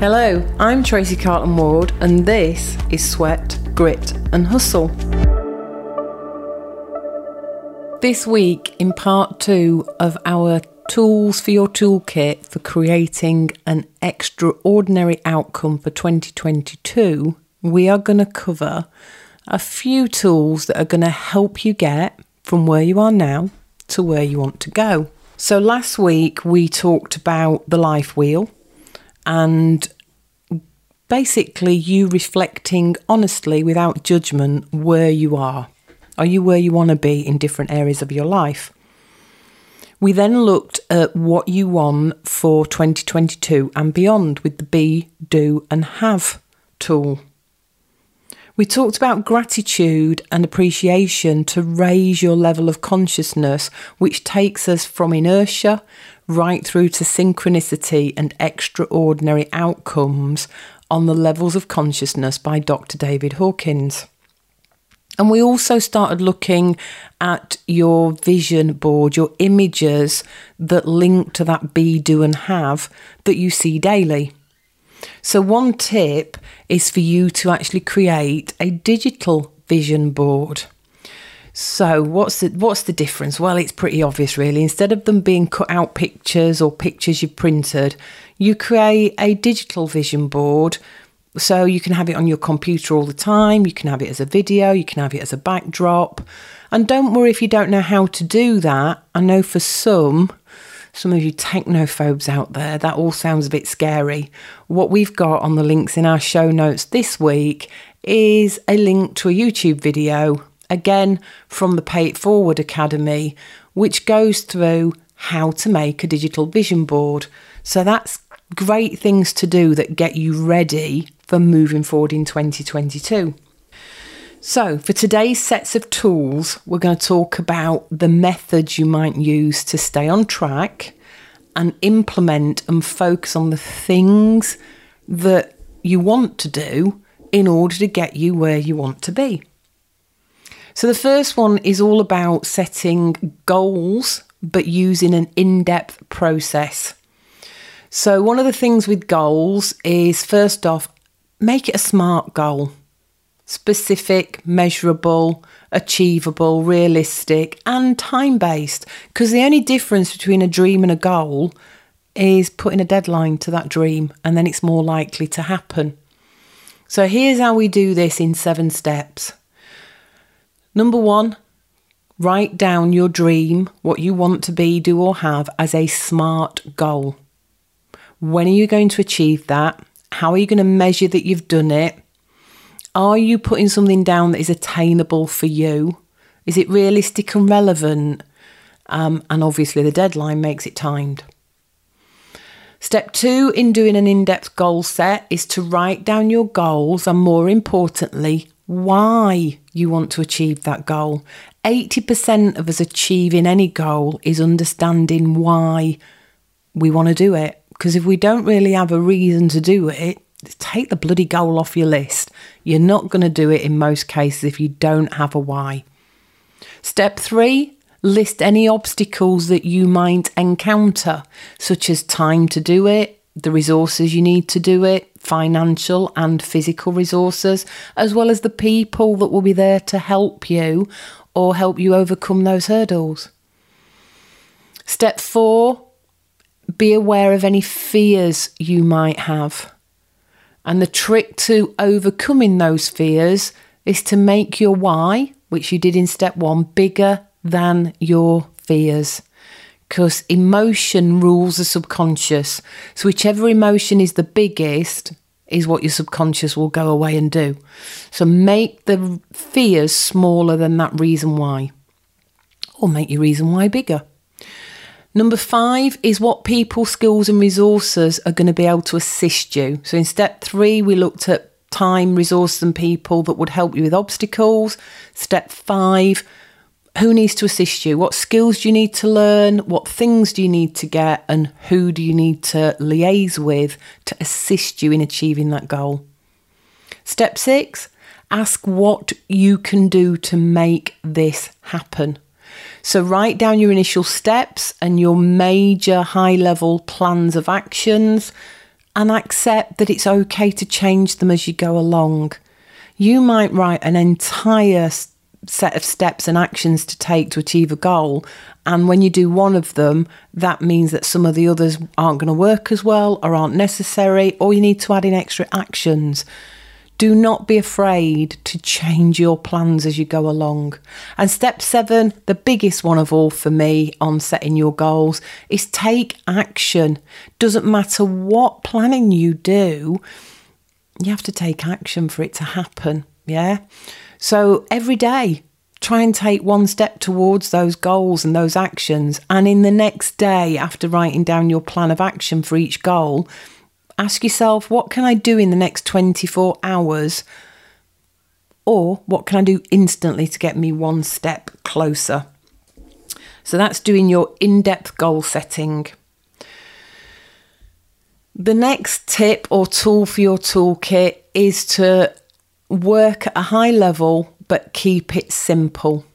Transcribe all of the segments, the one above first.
Hello, I'm Tracy Carlton Ward, and this is Sweat, Grit, and Hustle. This week, in part two of our Tools for Your Toolkit for creating an extraordinary outcome for 2022, we are going to cover a few tools that are going to help you get from where you are now to where you want to go. So, last week we talked about the life wheel and basically you reflecting honestly without judgment where you are. Are you where you want to be in different areas of your life? We then looked at what you want for 2022 and beyond with the be, do, and have tool. We talked about gratitude and appreciation to raise your level of consciousness, which takes us from inertia right through to synchronicity and extraordinary outcomes on the levels of consciousness by Dr. David Hawkins. And we also started looking at your vision board, your images that link to that be, do, and have that you see daily. So, one tip is for you to actually create a digital vision board. So, what's the what's the difference? Well, it's pretty obvious, really. Instead of them being cut out pictures or pictures you've printed, you create a digital vision board. So you can have it on your computer all the time. You can have it as a video. You can have it as a backdrop. And don't worry if you don't know how to do that. I know for some some of you technophobes out there, that all sounds a bit scary. What we've got on the links in our show notes this week is a link to a YouTube video, again from the Pay It Forward Academy, which goes through how to make a digital vision board. So that's great things to do that get you ready for moving forward in 2022. So, for today's sets of tools, we're going to talk about the methods you might use to stay on track and implement and focus on the things that you want to do in order to get you where you want to be. So, the first one is all about setting goals but using an in depth process. So, one of the things with goals is first off, make it a smart goal specific, measurable, achievable, realistic, and time based. Because the only difference between a dream and a goal is putting a deadline to that dream, and then it's more likely to happen. So here's how we do this in seven steps. Number one, write down your dream, what you want to be, do, or have as a SMART goal. When are you going to achieve that? How are you going to measure that you've done it? Are you putting something down that is attainable for you? Is it realistic and relevant? Um, and obviously, the deadline makes it timed. Step two in doing an in depth goal set is to write down your goals and, more importantly, why you want to achieve that goal. 80% of us achieving any goal is understanding why we want to do it. Because if we don't really have a reason to do it, take the bloody goal off your list. You're not going to do it in most cases if you don't have a why. Step three list any obstacles that you might encounter, such as time to do it, the resources you need to do it, financial and physical resources, as well as the people that will be there to help you or help you overcome those hurdles. Step four be aware of any fears you might have. And the trick to overcoming those fears is to make your why, which you did in step one, bigger than your fears. Because emotion rules the subconscious. So, whichever emotion is the biggest, is what your subconscious will go away and do. So, make the fears smaller than that reason why, or make your reason why bigger. Number five is what people, skills, and resources are going to be able to assist you. So in step three, we looked at time, resources, and people that would help you with obstacles. Step five, who needs to assist you? What skills do you need to learn? What things do you need to get? And who do you need to liaise with to assist you in achieving that goal? Step six, ask what you can do to make this happen. So, write down your initial steps and your major high level plans of actions and accept that it's okay to change them as you go along. You might write an entire set of steps and actions to take to achieve a goal. And when you do one of them, that means that some of the others aren't going to work as well or aren't necessary, or you need to add in extra actions. Do not be afraid to change your plans as you go along. And step seven, the biggest one of all for me on setting your goals, is take action. Doesn't matter what planning you do, you have to take action for it to happen. Yeah. So every day, try and take one step towards those goals and those actions. And in the next day, after writing down your plan of action for each goal, Ask yourself, what can I do in the next 24 hours? Or what can I do instantly to get me one step closer? So that's doing your in depth goal setting. The next tip or tool for your toolkit is to work at a high level but keep it simple.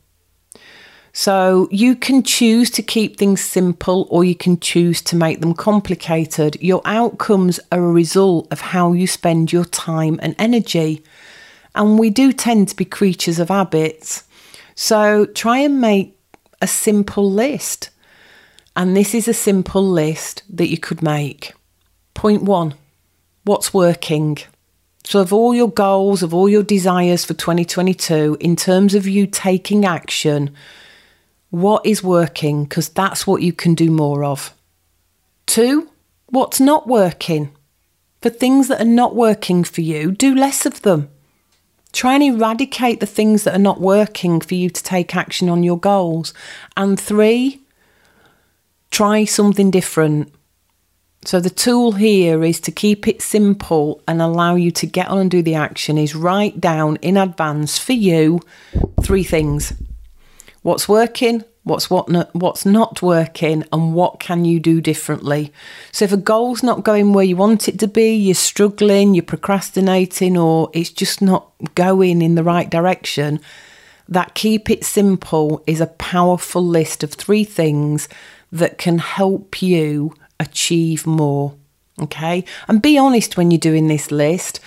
So you can choose to keep things simple or you can choose to make them complicated. Your outcomes are a result of how you spend your time and energy. And we do tend to be creatures of habits. So try and make a simple list. And this is a simple list that you could make. Point one what's working? So, of all your goals, of all your desires for 2022, in terms of you taking action, what is working, because that's what you can do more of. Two, what's not working. For things that are not working for you, do less of them. Try and eradicate the things that are not working for you to take action on your goals. And three, try something different. So, the tool here is to keep it simple and allow you to get on and do the action, is write down in advance for you three things what's working, what's what not, what's not working, and what can you do differently. So if a goal's not going where you want it to be, you're struggling, you're procrastinating, or it's just not going in the right direction, that keep it simple is a powerful list of three things that can help you achieve more. Okay, and be honest when you're doing this list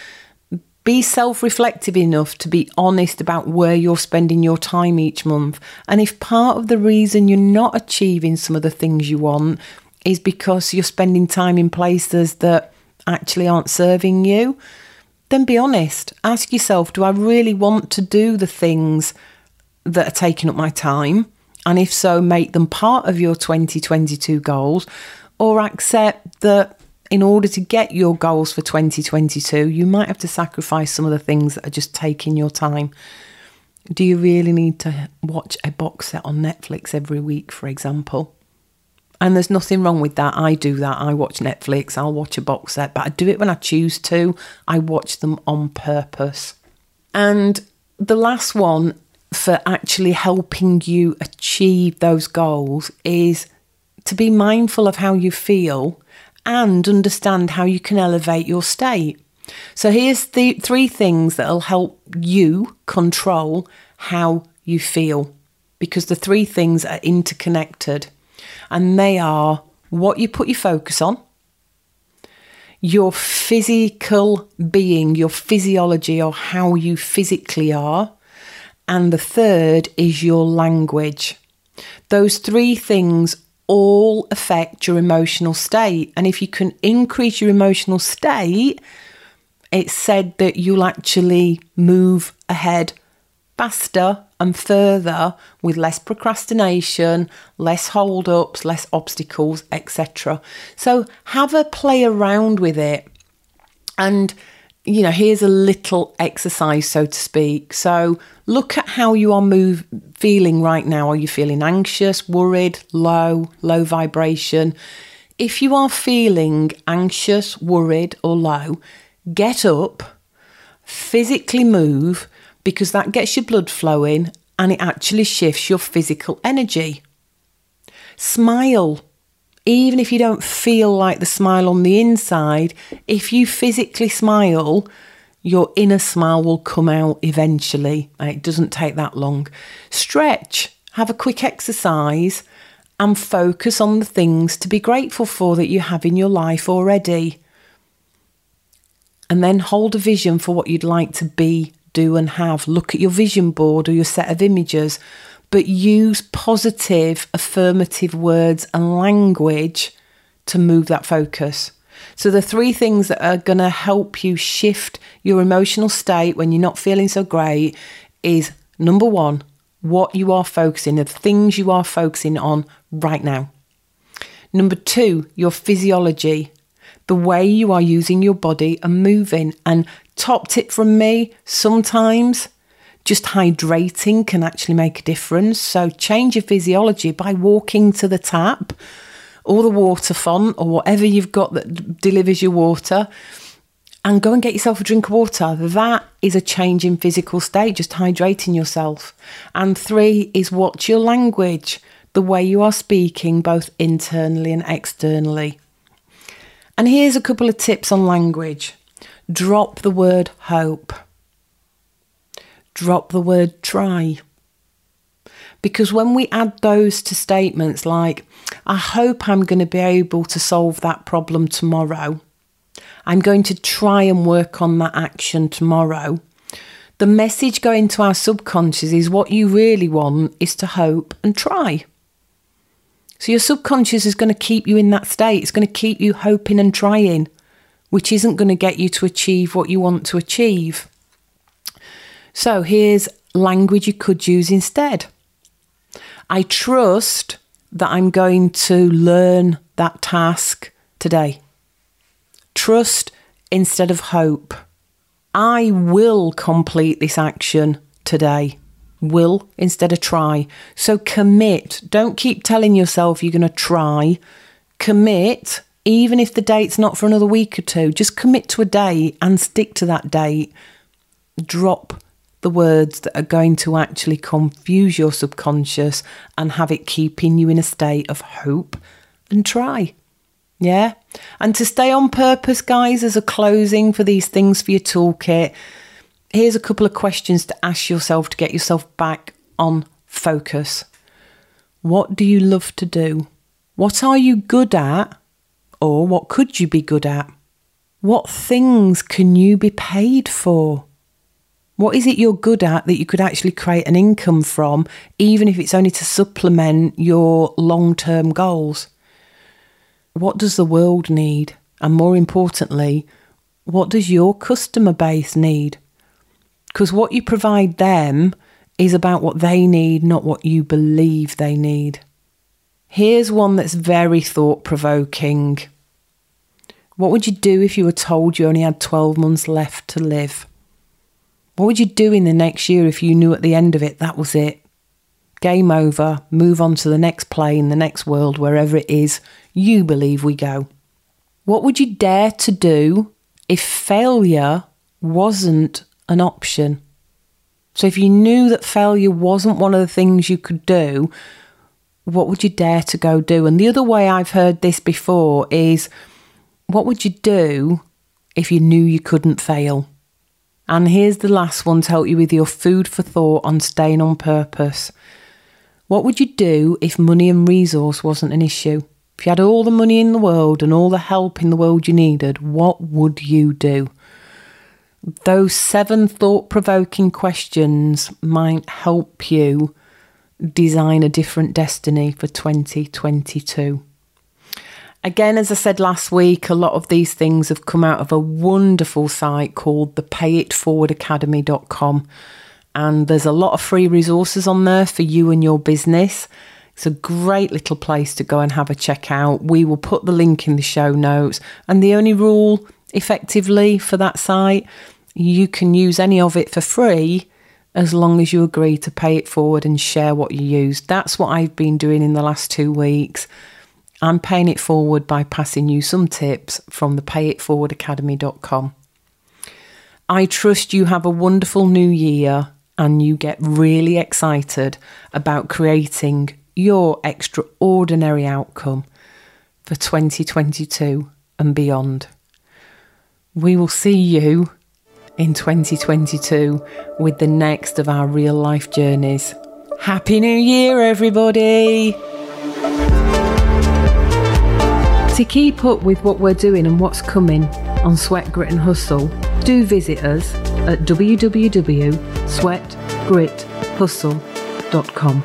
be self reflective enough to be honest about where you're spending your time each month. And if part of the reason you're not achieving some of the things you want is because you're spending time in places that actually aren't serving you, then be honest. Ask yourself do I really want to do the things that are taking up my time? And if so, make them part of your 2022 goals or accept that in order to get your goals for 2022, you might have to sacrifice some of the things that are just taking your time. Do you really need to watch a box set on Netflix every week, for example? And there's nothing wrong with that. I do that. I watch Netflix, I'll watch a box set, but I do it when I choose to. I watch them on purpose. And the last one for actually helping you achieve those goals is to be mindful of how you feel and understand how you can elevate your state. So here's the three things that'll help you control how you feel because the three things are interconnected and they are what you put your focus on, your physical being, your physiology, or how you physically are, and the third is your language. Those three things all affect your emotional state. And if you can increase your emotional state, it's said that you'll actually move ahead faster and further with less procrastination, less hold ups, less obstacles, etc. So have a play around with it. And you know, here's a little exercise, so to speak. So look at how you are move, feeling right now. Are you feeling anxious, worried, low, low vibration? If you are feeling anxious, worried, or low, get up, physically move, because that gets your blood flowing and it actually shifts your physical energy. Smile even if you don't feel like the smile on the inside, if you physically smile, your inner smile will come out eventually, it doesn't take that long. Stretch, have a quick exercise, and focus on the things to be grateful for that you have in your life already. And then hold a vision for what you'd like to be, do, and have. Look at your vision board or your set of images, but use positive, affirmative words and language to move that focus. So, the three things that are going to help you shift your emotional state when you're not feeling so great is number one, what you are focusing, the things you are focusing on right now. Number two, your physiology, the way you are using your body and moving. And top tip from me sometimes just hydrating can actually make a difference. So change your physiology by walking to the tap or the water font or whatever you've got that delivers your water and go and get yourself a drink of water. That is a change in physical state, just hydrating yourself. And three is watch your language, the way you are speaking, both internally and externally. And here's a couple of tips on language drop the word hope, drop the word try. Because when we add those to statements like, I hope I'm going to be able to solve that problem tomorrow, I'm going to try and work on that action tomorrow. The message going to our subconscious is what you really want is to hope and try. So your subconscious is going to keep you in that state. It's going to keep you hoping and trying, which isn't going to get you to achieve what you want to achieve. So here's language you could use instead. I trust that I'm going to learn that task today. Trust instead of hope. I will complete this action today will instead of try. So commit. Don't keep telling yourself you're going to try. Commit, even if the date's not for another week or two. Just commit to a date and stick to that date. Drop the words that are going to actually confuse your subconscious and have it keeping you in a state of hope and try. Yeah. And to stay on purpose, guys, as a closing for these things for your toolkit, here's a couple of questions to ask yourself to get yourself back on focus. What do you love to do? What are you good at? Or what could you be good at? What things can you be paid for? What is it you're good at that you could actually create an income from, even if it's only to supplement your long term goals? What does the world need? And more importantly, what does your customer base need? Because what you provide them is about what they need, not what you believe they need. Here's one that's very thought provoking. What would you do if you were told you only had 12 months left to live? What would you do in the next year if you knew at the end of it that was it? Game over, move on to the next plane, the next world, wherever it is you believe we go. What would you dare to do if failure wasn't an option. So if you knew that failure wasn't one of the things you could do, what would you dare to go do? And the other way I've heard this before is what would you do if you knew you couldn't fail? And here's the last one to help you with your food for thought on staying on purpose. What would you do if money and resource wasn't an issue? If you had all the money in the world and all the help in the world you needed, what would you do? Those seven thought provoking questions might help you design a different destiny for 2022. Again, as I said last week, a lot of these things have come out of a wonderful site called the payitforwardacademy.com. And there's a lot of free resources on there for you and your business. It's a great little place to go and have a check out. We will put the link in the show notes. And the only rule effectively for that site. You can use any of it for free as long as you agree to pay it forward and share what you use. That's what I've been doing in the last two weeks. I'm paying it forward by passing you some tips from the payitforwardacademy.com. I trust you have a wonderful new year and you get really excited about creating your extraordinary outcome for 2022 and beyond. We will see you in 2022 with the next of our real life journeys. Happy New Year, everybody! To keep up with what we're doing and what's coming, on Sweat, Grit and Hustle, do visit us at www.sweatgrithustle.com.